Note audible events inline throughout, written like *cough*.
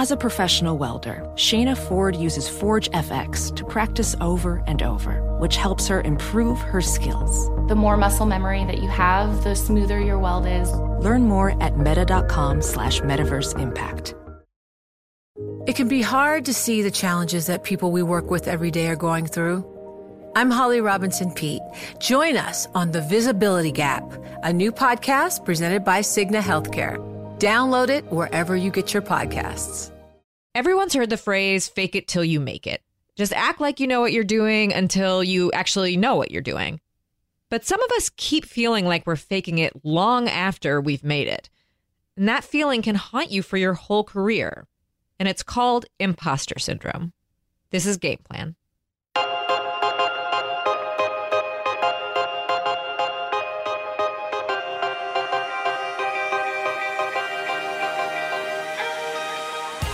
As a professional welder, Shayna Ford uses Forge FX to practice over and over, which helps her improve her skills. The more muscle memory that you have, the smoother your weld is. Learn more at meta.com slash metaverse impact. It can be hard to see the challenges that people we work with every day are going through. I'm Holly Robinson Peete. Join us on The Visibility Gap, a new podcast presented by Cigna Healthcare. Download it wherever you get your podcasts. Everyone's heard the phrase fake it till you make it. Just act like you know what you're doing until you actually know what you're doing. But some of us keep feeling like we're faking it long after we've made it. And that feeling can haunt you for your whole career. And it's called imposter syndrome. This is Game Plan.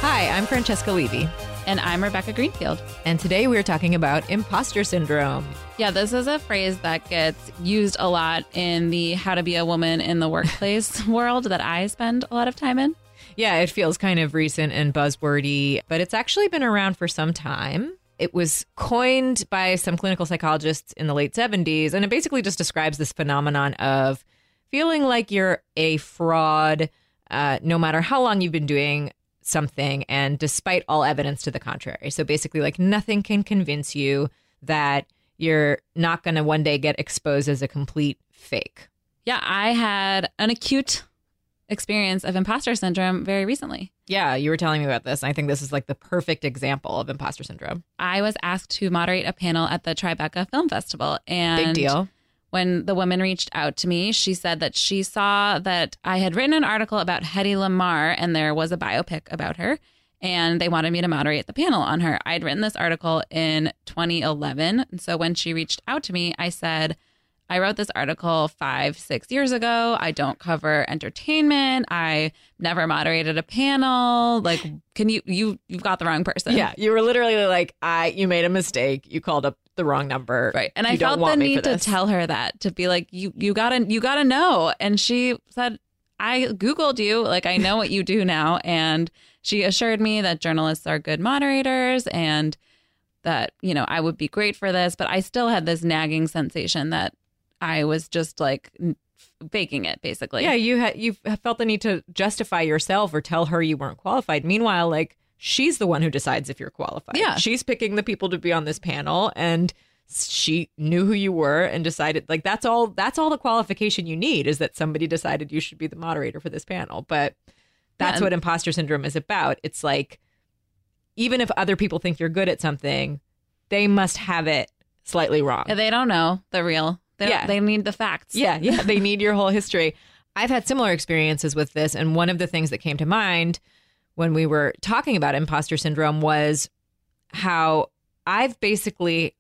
Hi, I'm Francesca Levy. And I'm Rebecca Greenfield. And today we're talking about imposter syndrome. Yeah, this is a phrase that gets used a lot in the how to be a woman in the workplace *laughs* world that I spend a lot of time in. Yeah, it feels kind of recent and buzzwordy, but it's actually been around for some time. It was coined by some clinical psychologists in the late 70s, and it basically just describes this phenomenon of feeling like you're a fraud uh, no matter how long you've been doing something and despite all evidence to the contrary. So basically, like nothing can convince you that you're not going to one day get exposed as a complete fake. Yeah, I had an acute experience of imposter syndrome very recently. Yeah, you were telling me about this. I think this is like the perfect example of imposter syndrome. I was asked to moderate a panel at the Tribeca Film Festival and Big deal when the woman reached out to me, she said that she saw that I had written an article about Hedy Lamarr and there was a biopic about her. And they wanted me to moderate the panel on her. I'd written this article in 2011. And so when she reached out to me, I said, I wrote this article five, six years ago. I don't cover entertainment. I never moderated a panel. Like, can you you you've got the wrong person? Yeah, you were literally like, I you made a mistake. You called up the wrong number. Right. And you I felt the need to tell her that to be like, you you gotta you gotta know. And she said, I Googled you, like I know what you do now. *laughs* And she assured me that journalists are good moderators and that, you know, I would be great for this. But I still had this nagging sensation that I was just like faking it basically. Yeah, you had you felt the need to justify yourself or tell her you weren't qualified. Meanwhile, like she's the one who decides if you're qualified. Yeah. She's picking the people to be on this panel and she knew who you were and decided like that's all that's all the qualification you need is that somebody decided you should be the moderator for this panel. But that's yeah. what imposter syndrome is about. It's like even if other people think you're good at something, they must have it slightly wrong. They don't know the real. They yeah. they need the facts. Yeah, yeah, they need your whole history. I've had similar experiences with this and one of the things that came to mind when we were talking about imposter syndrome was how I've basically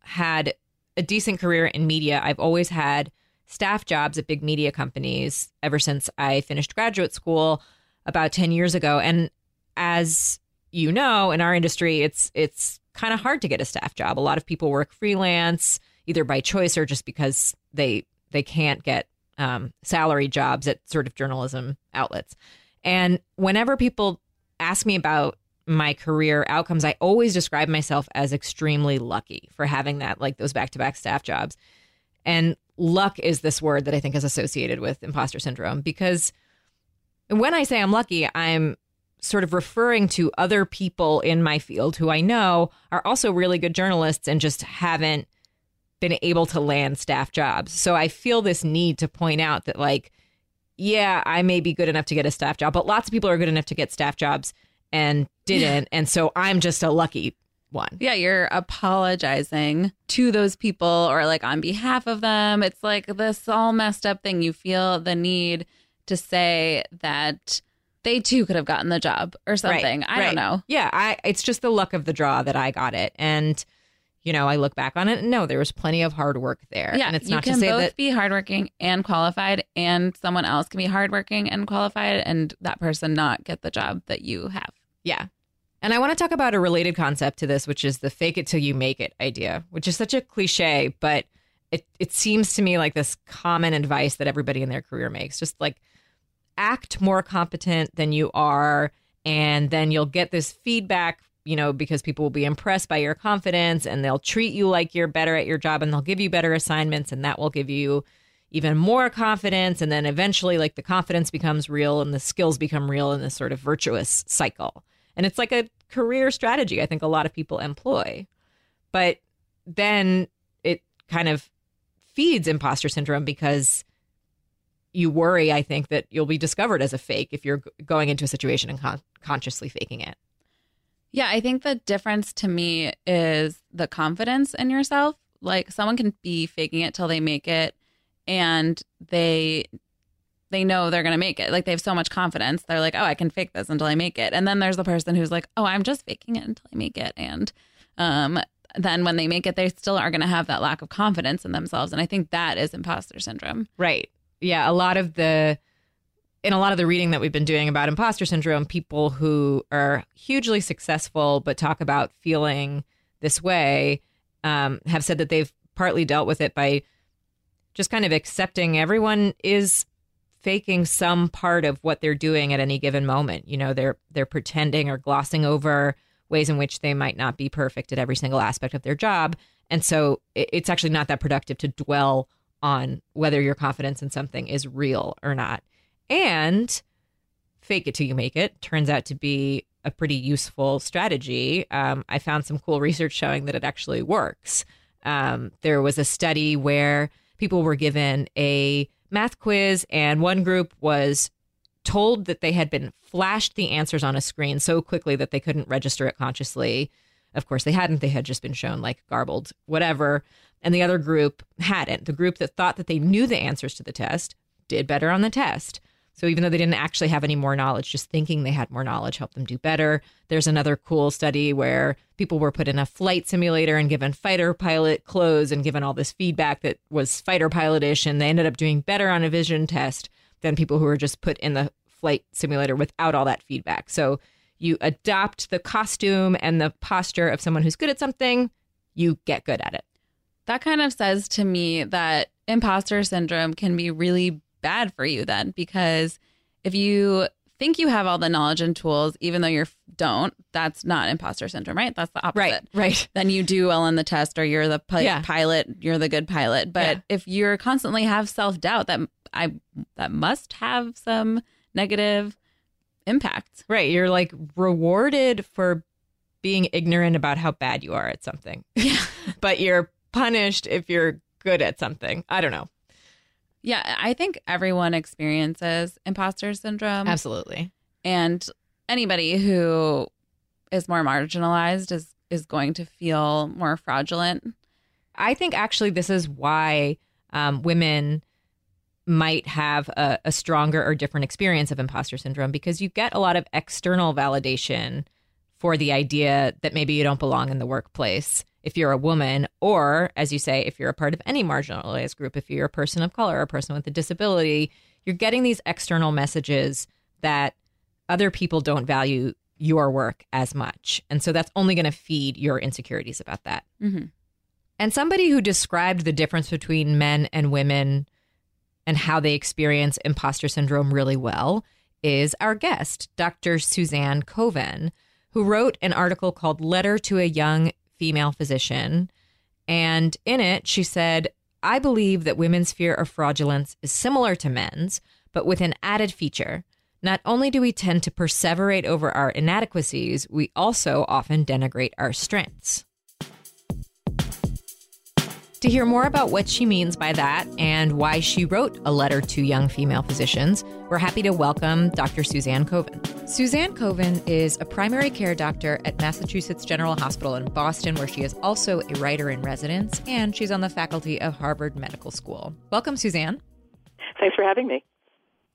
had a decent career in media. I've always had staff jobs at big media companies ever since I finished graduate school about 10 years ago. And as you know, in our industry, it's it's kind of hard to get a staff job. A lot of people work freelance, either by choice or just because they they can't get um, salary jobs at sort of journalism outlets. And whenever people ask me about my career outcomes, I always describe myself as extremely lucky for having that, like those back to back staff jobs. And luck is this word that I think is associated with imposter syndrome because when I say I'm lucky, I'm sort of referring to other people in my field who I know are also really good journalists and just haven't been able to land staff jobs. So I feel this need to point out that, like, yeah, I may be good enough to get a staff job, but lots of people are good enough to get staff jobs and didn't. and so I'm just a lucky one. Yeah, you're apologizing to those people or like on behalf of them. It's like this all messed up thing. You feel the need to say that they too could have gotten the job or something. Right, I right. don't know. Yeah, I it's just the luck of the draw that I got it. And you know, I look back on it and no, there was plenty of hard work there. Yeah, and it's not to say you can both that be hardworking and qualified, and someone else can be hardworking and qualified, and that person not get the job that you have. Yeah. And I want to talk about a related concept to this, which is the fake it till you make it idea, which is such a cliche, but it, it seems to me like this common advice that everybody in their career makes. Just like act more competent than you are And then you'll get this feedback, you know, because people will be impressed by your confidence and they'll treat you like you're better at your job and they'll give you better assignments and that will give you even more confidence. And then eventually, like the confidence becomes real and the skills become real in this sort of virtuous cycle. And it's like a career strategy I think a lot of people employ. But then it kind of feeds imposter syndrome because you worry, I think, that you'll be discovered as a fake if you're going into a situation and con- consciously faking it. Yeah, I think the difference to me is the confidence in yourself. Like someone can be faking it till they make it and they they know they're going to make it. Like they have so much confidence. They're like, "Oh, I can fake this until I make it." And then there's the person who's like, "Oh, I'm just faking it until I make it." And um then when they make it, they still are going to have that lack of confidence in themselves. And I think that is imposter syndrome. Right. Yeah. A lot of the, in a lot of the reading that we've been doing about imposter syndrome, people who are hugely successful but talk about feeling this way um, have said that they've partly dealt with it by just kind of accepting everyone is faking some part of what they're doing at any given moment. You know, they're they're pretending or glossing over ways in which they might not be perfect at every single aspect of their job. And so it's actually not that productive to dwell on whether your confidence in something is real or not. And fake it till you make it turns out to be a pretty useful strategy. Um, I found some cool research showing that it actually works. Um, there was a study where people were given a math quiz, and one group was told that they had been flashed the answers on a screen so quickly that they couldn't register it consciously. Of course, they hadn't. They had just been shown like garbled, whatever. And the other group hadn't. The group that thought that they knew the answers to the test did better on the test. So even though they didn't actually have any more knowledge, just thinking they had more knowledge helped them do better. There's another cool study where people were put in a flight simulator and given fighter pilot clothes and given all this feedback that was fighter pilotish, and they ended up doing better on a vision test than people who were just put in the flight simulator without all that feedback. So you adopt the costume and the posture of someone who's good at something, you get good at it. That kind of says to me that imposter syndrome can be really bad for you then because if you think you have all the knowledge and tools even though you don't that's not imposter syndrome right that's the opposite right right then you do well in the test or you're the pi- Yeah. pilot you're the good pilot but Yeah. if you're constantly have self-doubt that i that must have some negative impact Right. You're like rewarded for being ignorant about how bad you are at something. yeah *laughs* but you're punished if you're good at something. I don't know. Yeah i think everyone experiences imposter syndrome. Absolutely. and anybody who is more marginalized is is going to feel more fraudulent. I think actually this is why um, women might have a, a stronger or different experience of imposter syndrome because you get a lot of external validation for the idea that maybe you don't belong in the workplace if you're a woman, or as you say, if you're a part of any marginalized group, if you're a person of color or a person with a disability, you're getting these external messages that other people don't value your work as much. And so that's only going to feed your insecurities about that. mm-hmm. And somebody who described the difference between men and women and how they experience imposter syndrome really well is our guest, Dr. Suzanne Koven, who wrote an article called Letter to a Young Female Physician. And in it, she said, I believe that women's fear of fraudulence is similar to men's, but with an added feature. Not only do we tend to perseverate over our inadequacies, we also often denigrate our strengths. To hear more about what she means by that and why she wrote a letter to young female physicians, we're happy to welcome Dr. Suzanne Koven. Suzanne Koven is a primary care doctor at Massachusetts General Hospital in Boston, where she is also a writer in residence, and she's on the faculty of Harvard Medical School. Welcome, Suzanne. Thanks for having me.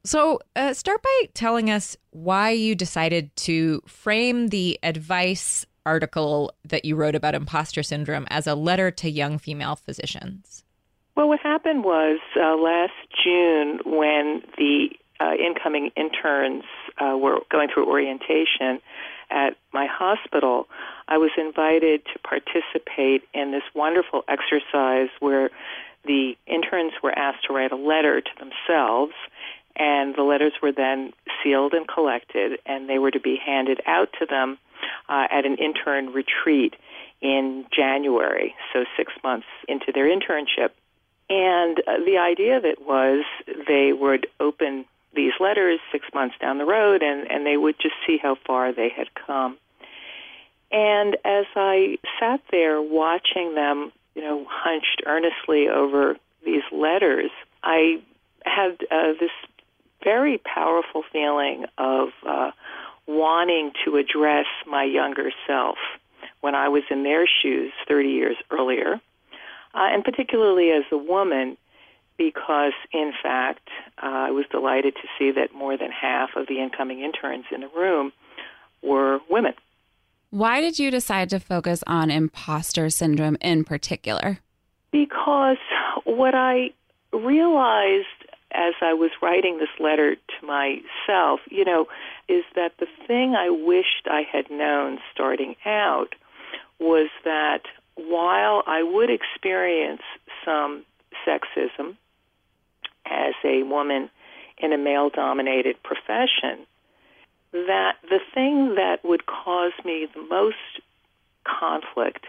So, uh, start by telling us why you decided to frame the advice article that you wrote about imposter syndrome as a letter to young female physicians. Well, what happened was uh, last June when the uh, incoming interns uh, were going through orientation at my hospital, I was invited to participate in this wonderful exercise where the interns were asked to write a letter to themselves And the letters were then sealed and collected, and they were to be handed out to them uh, at an intern retreat in January, so six months into their internship. And uh, the idea of it was they would open these letters six months down the road and, and they would just see how far they had come. And as I sat there watching them, you know, hunched earnestly over these letters, I had uh, this very powerful feeling of uh, wanting to address my younger self when I was in their shoes 30 years earlier, uh, and particularly as a woman, because in fact, uh, I was delighted to see that more than half of the incoming interns in the room were women. Why did you decide to focus on imposter syndrome in particular? Because what I realized as I was writing this letter to myself, you know, is that the thing I wished I had known starting out was that while I would experience some sexism as a woman in a male dominated profession, that the thing that would cause me the most conflict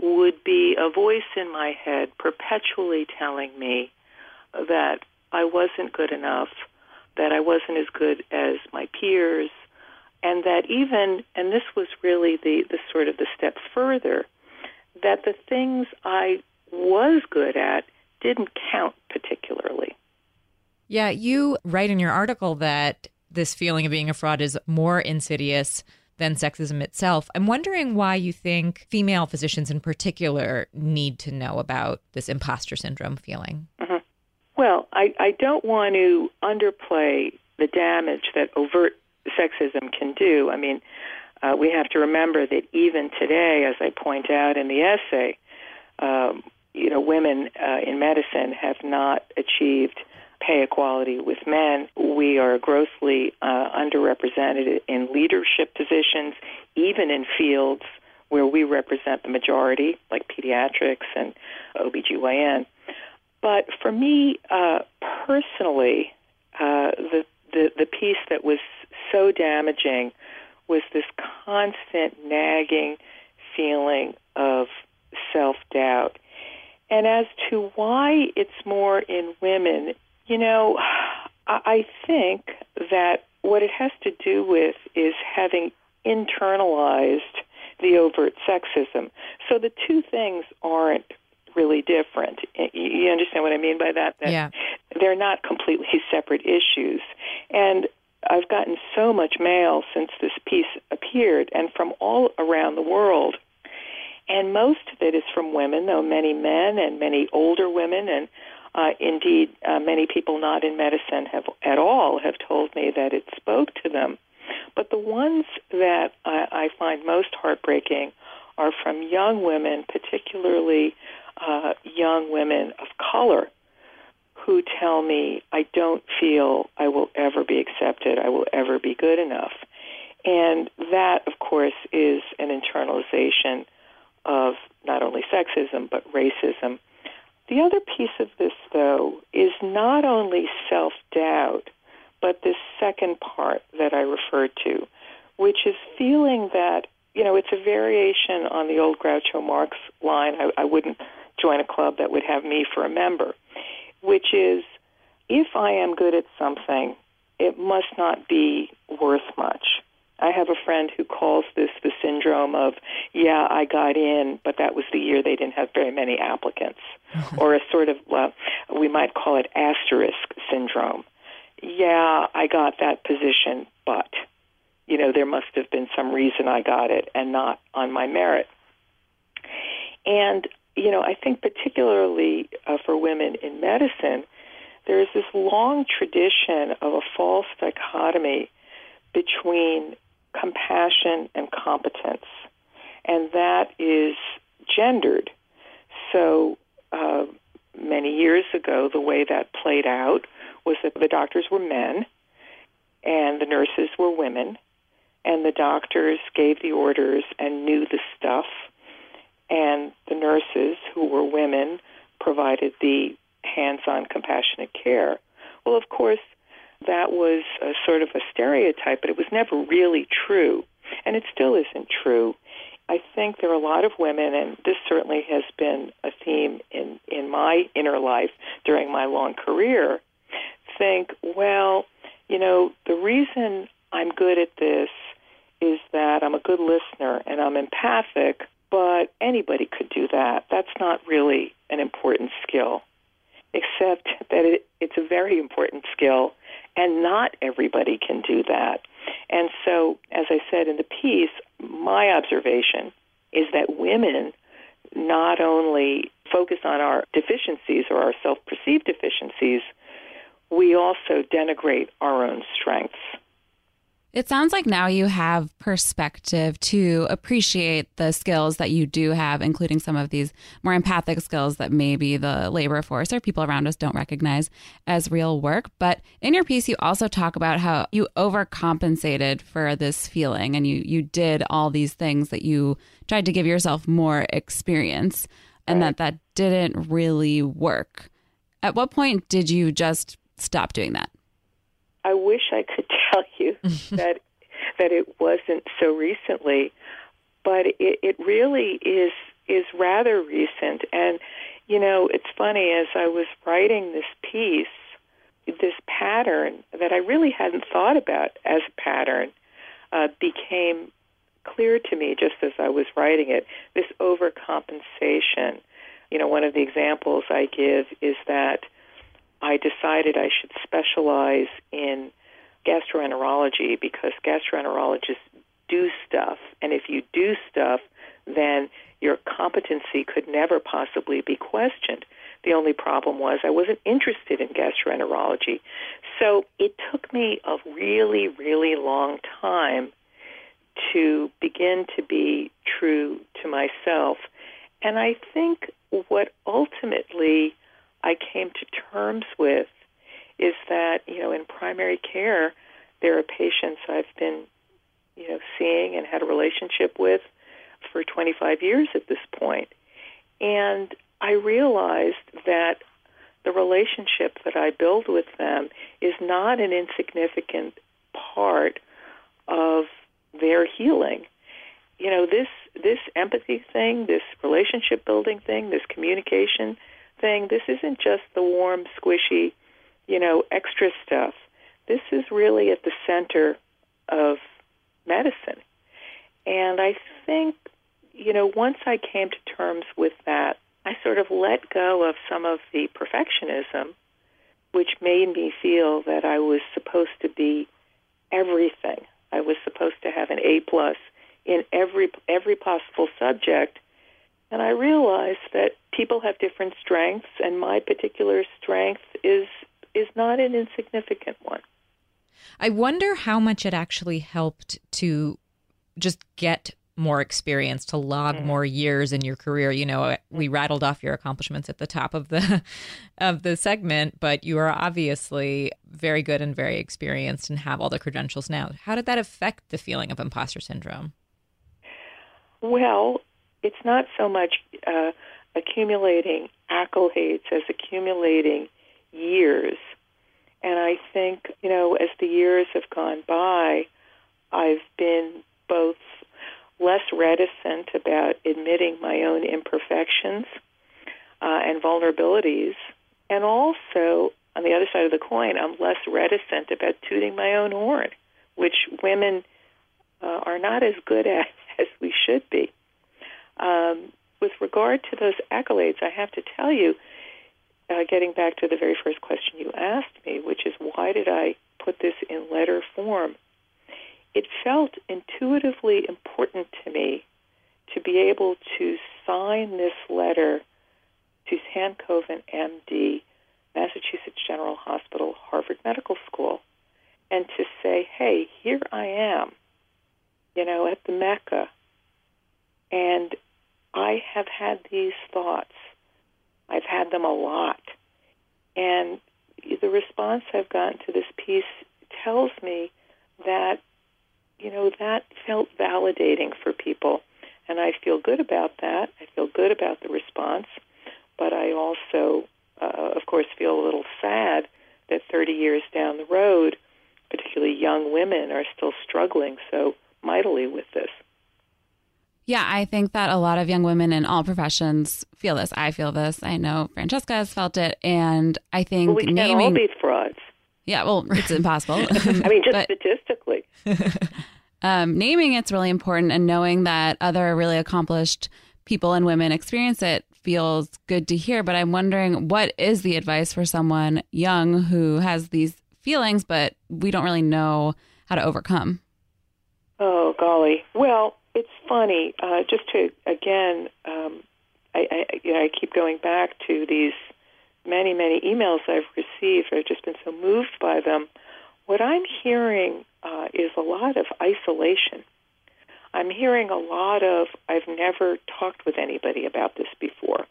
would be a voice in my head perpetually telling me that I wasn't good enough, that I wasn't as good as my peers, and that even, and this was really the, the sort of the step further, that the things I was good at didn't count particularly. Yeah, you write in your article that this feeling of being a fraud is more insidious than sexism itself. I'm wondering why you think female physicians in particular need to know about this imposter syndrome feeling. Mm-hmm. I, I don't want to underplay the damage that overt sexism can do. I mean, uh, we have to remember that even today, as I point out in the essay, um, you know, women uh, in medicine have not achieved pay equality with men. We are grossly uh, underrepresented in leadership positions, even in fields where we represent the majority, like pediatrics and OBGYN. But for me uh, personally, uh, the, the the piece that was so damaging was this constant nagging feeling of self doubt. And as to why it's more in women, you know, I think that what it has to do with is having internalized the overt sexism. So the two things aren't really different. You understand what I mean by that? That yeah. they're not completely separate issues. And I've gotten so much mail since this piece appeared and from all around the world. And most of it is from women, though many men and many older women and uh, indeed uh, many people not in medicine have at all have told me that it spoke to them. But the ones that I, I find most heartbreaking are from young women, particularly uh, young women of color who tell me, I don't feel I will ever be accepted, I will ever be good enough. And that, of course, is an internalization of not only sexism, but racism. The other piece of this, though, is not only self doubt, but this second part that I referred to, which is feeling that, you know, it's a variation on the old Groucho Marx line I, I wouldn't join a club that would have me for a member, which is if I am good at something, it must not be worth much. I have a friend who calls this the syndrome of, yeah, I got in, but that was the year they didn't have very many applicants, mm-hmm. or a sort of, well, we might call it asterisk syndrome. Yeah, I got that position, but, you know, there must have been some reason I got it and not on my merit. And you know, I think particularly uh, for women in medicine, there is this long tradition of a false dichotomy between compassion and competence, and that is gendered. So uh, many years ago, the way that played out was that the doctors were men and the nurses were women, and the doctors gave the orders and knew the stuff and the nurses, who were women, provided the hands on compassionate care. Well, of course, that was a sort of a stereotype, but it was never really true. And it still isn't true. I think there are a lot of women, and this certainly has been a theme in, in my inner life during my long career, think, well, you know, the reason I'm good at this is that I'm a good listener and I'm empathic, but anybody could do that. That's not really an important skill, except that it, it's a very important skill, and not everybody can do that. And so, as I said in the piece, my observation is that women not only focus on our deficiencies or our self perceived deficiencies, we also denigrate our own strengths. It sounds like now you have perspective to appreciate the skills that you do have, including some of these more empathic skills that maybe the labor force or people around us don't recognize as real work. But in your piece, you also talk about how you overcompensated for this feeling and you, you did all these things that you tried to give yourself more experience and that that didn't really work. At what point did you just stop doing that? I wish I could tell you *laughs* that that it wasn't so recently, but it, it really is is rather recent. And you know, it's funny as I was writing this piece, this pattern that I really hadn't thought about as a pattern uh, became clear to me just as I was writing it. This overcompensation. You know, one of the examples I give is that I decided I should specialize in gastroenterology because gastroenterologists do stuff, and if you do stuff, then your competency could never possibly be questioned. The only problem was I wasn't interested in gastroenterology. So it took me a really, really long time to begin to be true to myself. And I think what ultimately I came to terms with is that, you know, in primary care, there are patients I've been, you know, seeing and had a relationship with for 25 years at this. And I realized that the relationship that I build with them is not an insignificant part of their healing. You know, this this empathy thing, this relationship building thing, this communication thing. This isn't just the warm, squishy, you know, extra stuff. This is really at the center of medicine. And I think, you know, once I came to terms with that, I sort of let go of some of the perfectionism, which made me feel that I was supposed to be everything. I was supposed to have an A plus in every every possible subject and I realized that people have different strengths, and my particular strength is is not an insignificant one. I wonder how much it actually helped to just get more experience to log mm-hmm. more years in your career you know we rattled off your accomplishments at the top of the *laughs* of the segment but you are obviously very good and very experienced and have all the credentials now how did that affect the feeling of imposter syndrome well it's not so much uh, accumulating accolades as accumulating years. And I think, you know, as the years have gone by, I've been both less reticent about admitting my own imperfections uh, and vulnerabilities, and also, on the other side of the coin, I'm less reticent about tooting my own horn, which women uh, are not as good at *laughs* as we should be. Um, with regard to those accolades, I have to tell you, uh, getting back to the very first question you asked me, which is why did I put this in letter form? It felt intuitively important to me to be able to sign this letter to San Koven, MD, Massachusetts General Hospital, Harvard Medical School, and to say, hey, here I am, you know, at the Mecca. And I have had these thoughts. I've had them a lot. And the response I've gotten to this piece tells me that, you know, that felt validating for people. And I feel good about that. I feel good about the response. But I also, uh, of course, feel a little sad that 30 years down the road, particularly young women, are still struggling so mightily with this. Yeah, I think that a lot of young women in all professions feel this. I feel this. I know Francesca has felt it, and I think well, we can't naming. all be frauds. Yeah, well, it's impossible. *laughs* I mean, just But- statistically. *laughs* um, naming it's really important, and knowing that other really accomplished people and women experience it feels good to hear. But I'm wondering, what is the advice for someone young who has these feelings, but we don't really know how to overcome? Oh golly. Well, it's funny. Uh, just to again, um, I, I you know I keep going back to these many many emails I've received. I've just been so moved by them. What I'm hearing uh, is a lot of isolation. I'm hearing a lot of I've never talked with anybody about this before,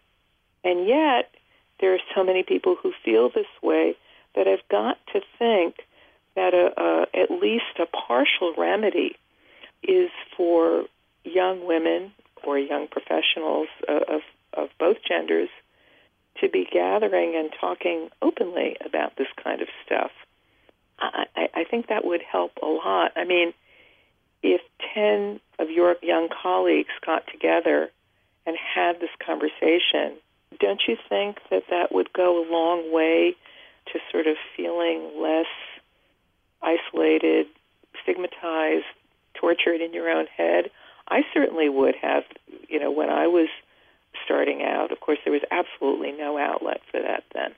and yet there are so many people who feel this way that I've got to think that a, a, at least a partial remedy is for young women or young professionals uh, of, of both genders to be gathering and talking openly about this kind of stuff. I, I, I think that would help a lot. I mean, if 10 of your young colleagues got together and had this conversation, don't you think that that would go a long way to sort of feeling less isolated, stigmatized, tortured in your own head? I certainly would have, you know, when I was starting out. Of course, there was absolutely no outlet for that then.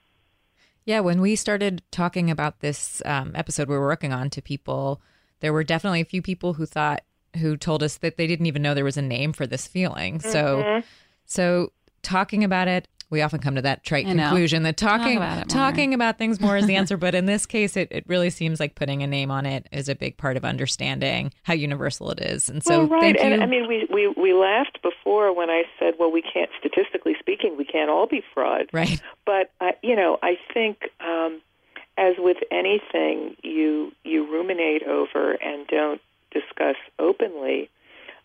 Yeah, when we started talking about this um, episode we were working on to people, there were definitely a few people who thought, who told us that they didn't even know there was a name for this feeling. So, so talking about it, we often come to that trite conclusion that talking about talking about things more is the answer. but in this case, it, it really seems like putting a name on it is a big part of understanding how universal it is. And so, well, right. thank you. And I mean, we, we, we laughed before when I said, well, we can't, statistically speaking, we can't all be frauds. right. But I, you know, I think um, as with anything, you you ruminate over and don't discuss openly.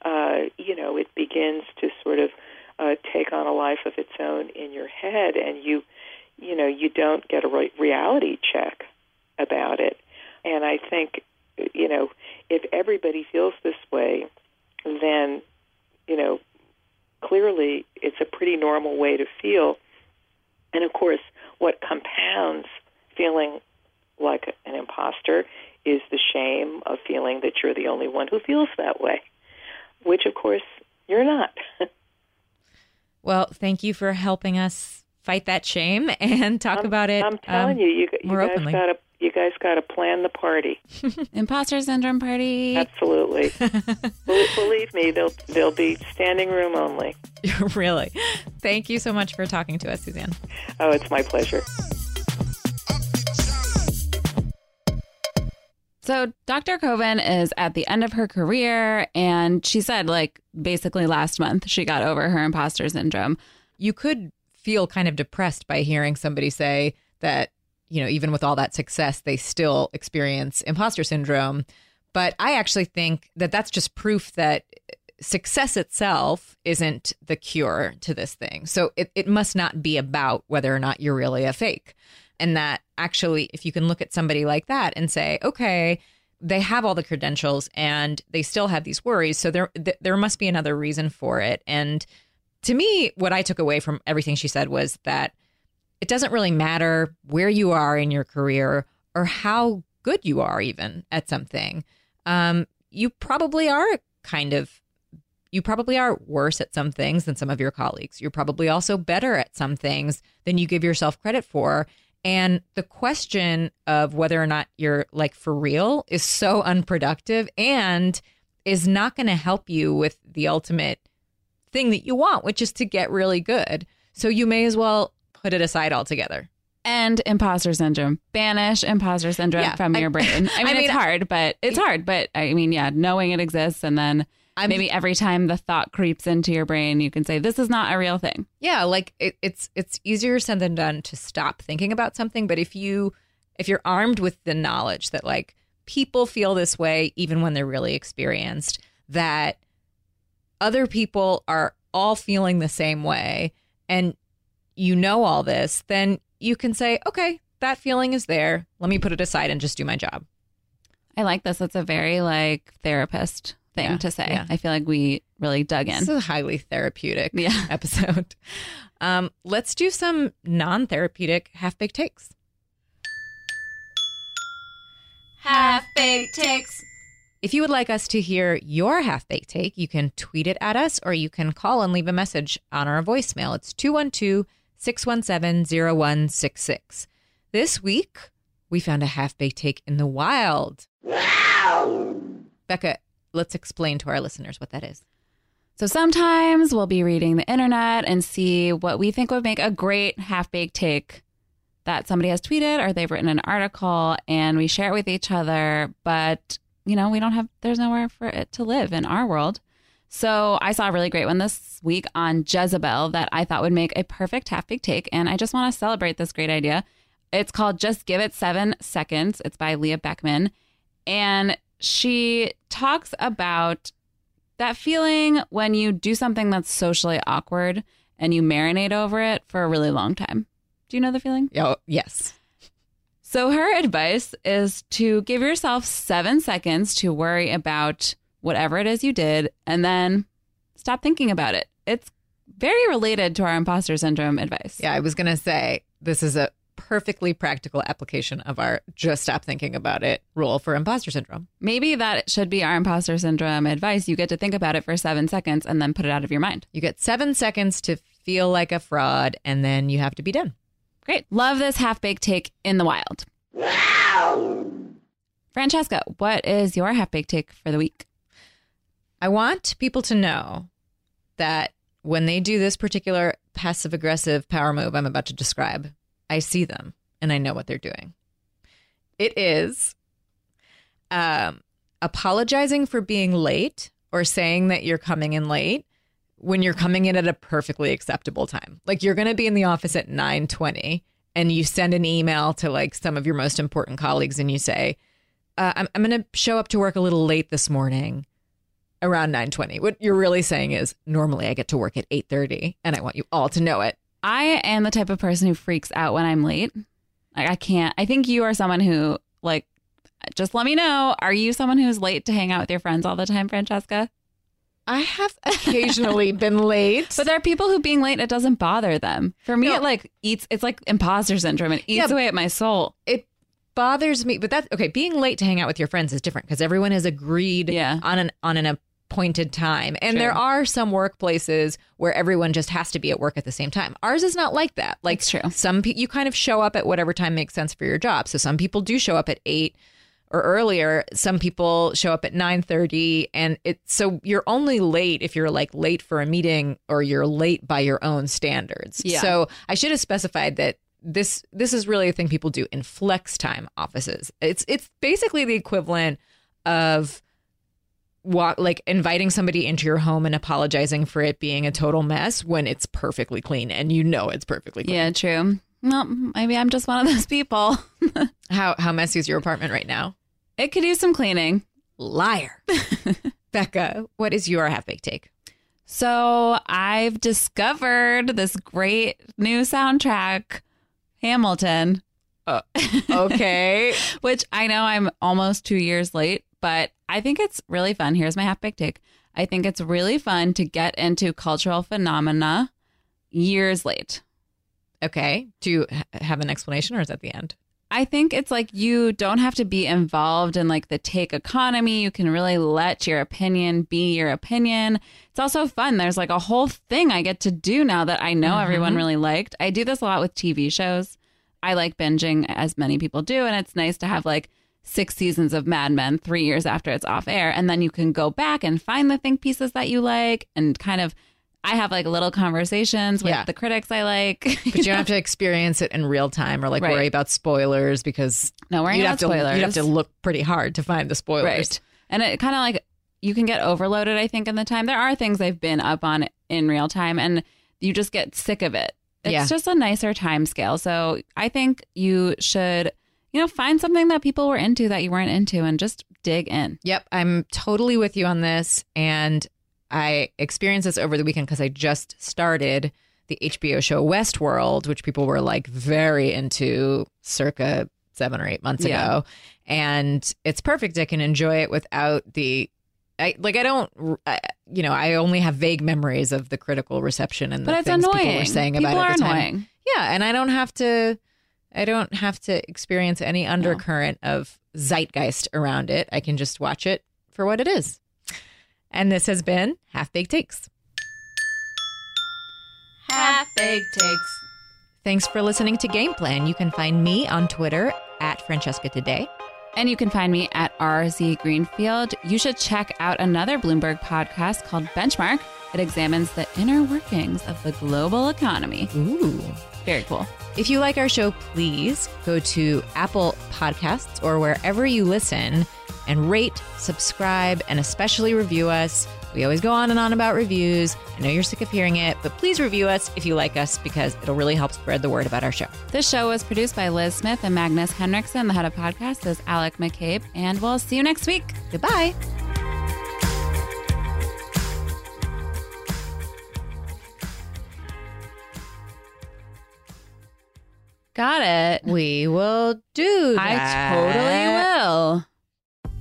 Uh, you know, it begins to sort of uh, take on a life of its own in your head, and you, you know, you don't get a re- reality check about it. And I think, you know, if everybody feels this way, then, you know, clearly it's a pretty normal way to feel. And of course, what compounds feeling like an imposter is the shame of feeling that you're the only one who feels that way, which of course you're not. Well, thank you for helping us fight that shame *laughs* and talk I'm- um, about it. I'm telling um, you, you, you more guys openly. got to you guys got to plan the party. *laughs* Imposter syndrome party. Absolutely. *laughs* Believe me, they'll they'll be standing room only. really. Thank you so much for talking to us, Suzanne. Oh, it's my pleasure. So, Dr. Koven is at the end of her career, and she said, like, basically last month, she got over her imposter syndrome. You could feel kind of depressed by hearing somebody say that, you know, even with all that success, they still experience imposter syndrome. But I actually think that that's just proof that success itself isn't the cure to this thing. So it, it must not be about whether or not you're really a fake. And that actually, if you can look at somebody like that and say, okay, they have all the credentials and they still have these worries. So there, th- there must be another reason for it. And to me, what I took away from everything she said was that it doesn't really matter where you are in your career or how good you are, even at something. Um, you probably are kind of, you probably are worse at some things than some of your colleagues. You're probably also better at some things than you give yourself credit for. And the question of whether or not you're like for real is so unproductive and is not going to help you with the ultimate thing that you want, which is to get really good. So you may as well put it aside altogether. And imposter syndrome. Banish imposter syndrome Yeah, from I- your brain. I *laughs* I mean, mean, it's hard, but it's hard. But I mean, yeah, knowing it exists and then I'm- maybe every time the thought creeps into your brain, you can say, this is not a real thing. Yeah, like it, it's it's easier said than done to stop thinking about something, but if you if you're armed with the knowledge that like people feel this way even when they're really experienced, that other people are all feeling the same way and you know all this, then you can say, okay, that feeling is there. Let me put it aside and just do my job. I like this. It's a very like therapist thing Yeah, to say. yeah. I feel like we really dug in. This is a highly therapeutic Yeah. *laughs* episode. Um, let's do some non therapeutic half baked takes. Half baked takes. If you would like us to hear your half baked take, you can tweet it at us or you can call and leave a message on our voicemail. It's 212 617 0166. This week, we found a half baked take in the wild. Wow. Becca, let's explain to our listeners what that is. So sometimes we'll be reading the internet and see what we think would make a great half baked take that somebody has tweeted or they've written an article and we share it with each other. But, you know, we don't have, there's nowhere for it to live in our world. So I saw a really great one this week on Jezebel that I thought would make a perfect half baked take. And I just want to celebrate this great idea. It's called Just Give It Seven Seconds. It's by Leah Beckman. And she talks about that feeling when you do something that's socially awkward and you marinate over it for a really long time. Do you know the feeling? Oh, yes. So, her advice is to give yourself seven seconds to worry about whatever it is you did and then stop thinking about it. It's very related to our imposter syndrome advice. Yeah, I was going to say this is a perfectly practical application of our just stop thinking about it rule for imposter syndrome. Maybe that should be our imposter syndrome advice. You get to think about it for seven seconds and then put it out of your mind. You get seven seconds to feel like a fraud, and then you have to be done. Great. Love this half baked take in the wild. Wow. Francesca, what is your half baked take for the week? I want people to know that when they do this particular passive aggressive power move I'm about to describe, I see them and I know what they're doing. It is um, apologizing for being late or saying that you're coming in late when you're coming in at a perfectly acceptable time. Like you're going to be in the office at 9:20 and you send an email to like some of your most important colleagues and you say, uh, I'm, I'm going to show up to work a little late this morning around 9:20. What you're really saying is normally I get to work at 8:30 and I want you all to know it. I am the type of person who freaks out when I'm late. Like I can't. I think you are someone who like just let me know. Are you someone who's late to hang out with your friends all the time, Francesca? I have occasionally *laughs* been late. But there are people who being late it doesn't bother them. For me, No. it like eats. It's like imposter syndrome. It eats Yeah. away at my soul. it bothers me, but that's okay. Being late to hang out with your friends is different because everyone has agreed Yeah. on an on an appointed time, and True. there are some workplaces where everyone just has to be at work at the same time. Ours is not like that. Like true. some pe- you kind of show up at whatever time makes sense for your job. So some people do show up at eight or earlier. Some people show up at nine thirty, and it so you're only late if you're like late for a meeting or you're late by your own standards. Yeah. So I should have specified that this this is really a thing people do in flex time offices. It's it's basically the equivalent of walk like inviting somebody into your home and apologizing for it being a total mess when it's perfectly clean and you know it's perfectly clean. Yeah, true. Well, maybe I'm just one of those people. *laughs* How how messy is your apartment right now? It could use some cleaning. Liar. *laughs* Becca, what is your half baked take? So I've discovered this great new soundtrack, Hamilton, uh, Okay. *laughs* which I know I'm almost two years late, but I think it's really fun. Here's my half baked take. I think it's really fun to get into cultural phenomena years late. okay. Do you have an explanation or is that the end? I think it's like you don't have to be involved in like the take economy. You can really let your opinion be your opinion. It's also fun. There's like a whole thing I get to do now that I know everyone mm-hmm. really liked. I do this a lot with TV shows. I like binging as many people do. And it's nice to have like six seasons of Mad Men three years after it's off air. And then you can go back and find the think pieces that you like and kind of. I have like little conversations with Yeah. the critics I like. *laughs* But you don't have *laughs* to experience it in real time or like Right. worry about spoilers because No worrying about have to spoilers. you'd have to look pretty hard to find the spoilers. Right. And it kind of like you can get overloaded, I think, in the time. There are things I've been up on in real time and you just get sick of it. It's Yeah. just a nicer time scale. So I think you should, you know, find something that people were into that you weren't into and just dig in. Yep, I'm totally with you on this. And I experienced this over the weekend because I just started the HBO show Westworld, which people were like very into circa seven or eight months Yeah. ago. And it's perfect. I can enjoy it without the. I like I don't I, you know I only have vague memories of the critical reception and the But it's things annoying. people were saying People about it are at the time. annoying. Yeah, and I don't have to I don't have to experience any undercurrent of zeitgeist around it. I can just watch it for what it is. And this has been Half Baked Takes. Half baked takes. Thanks for listening to Game Plan. You can find me on Twitter at Francesca Today. And you can find me at RZ Greenfield. You should check out another Bloomberg podcast called Benchmark. It examines the inner workings of the global economy. Ooh. Very cool. If you like our show, please go to Apple Podcasts or wherever you listen and rate, subscribe, and especially review us. We always go on and on about reviews. I know you're sick of hearing it, but please review us if you like us because it'll really help spread the word about our show. This show was produced by Liz Smith and Magnus Henriksen. The head of podcast is Alec McCabe. And we'll see you next week. Goodbye. Got it. We will do that. I totally will.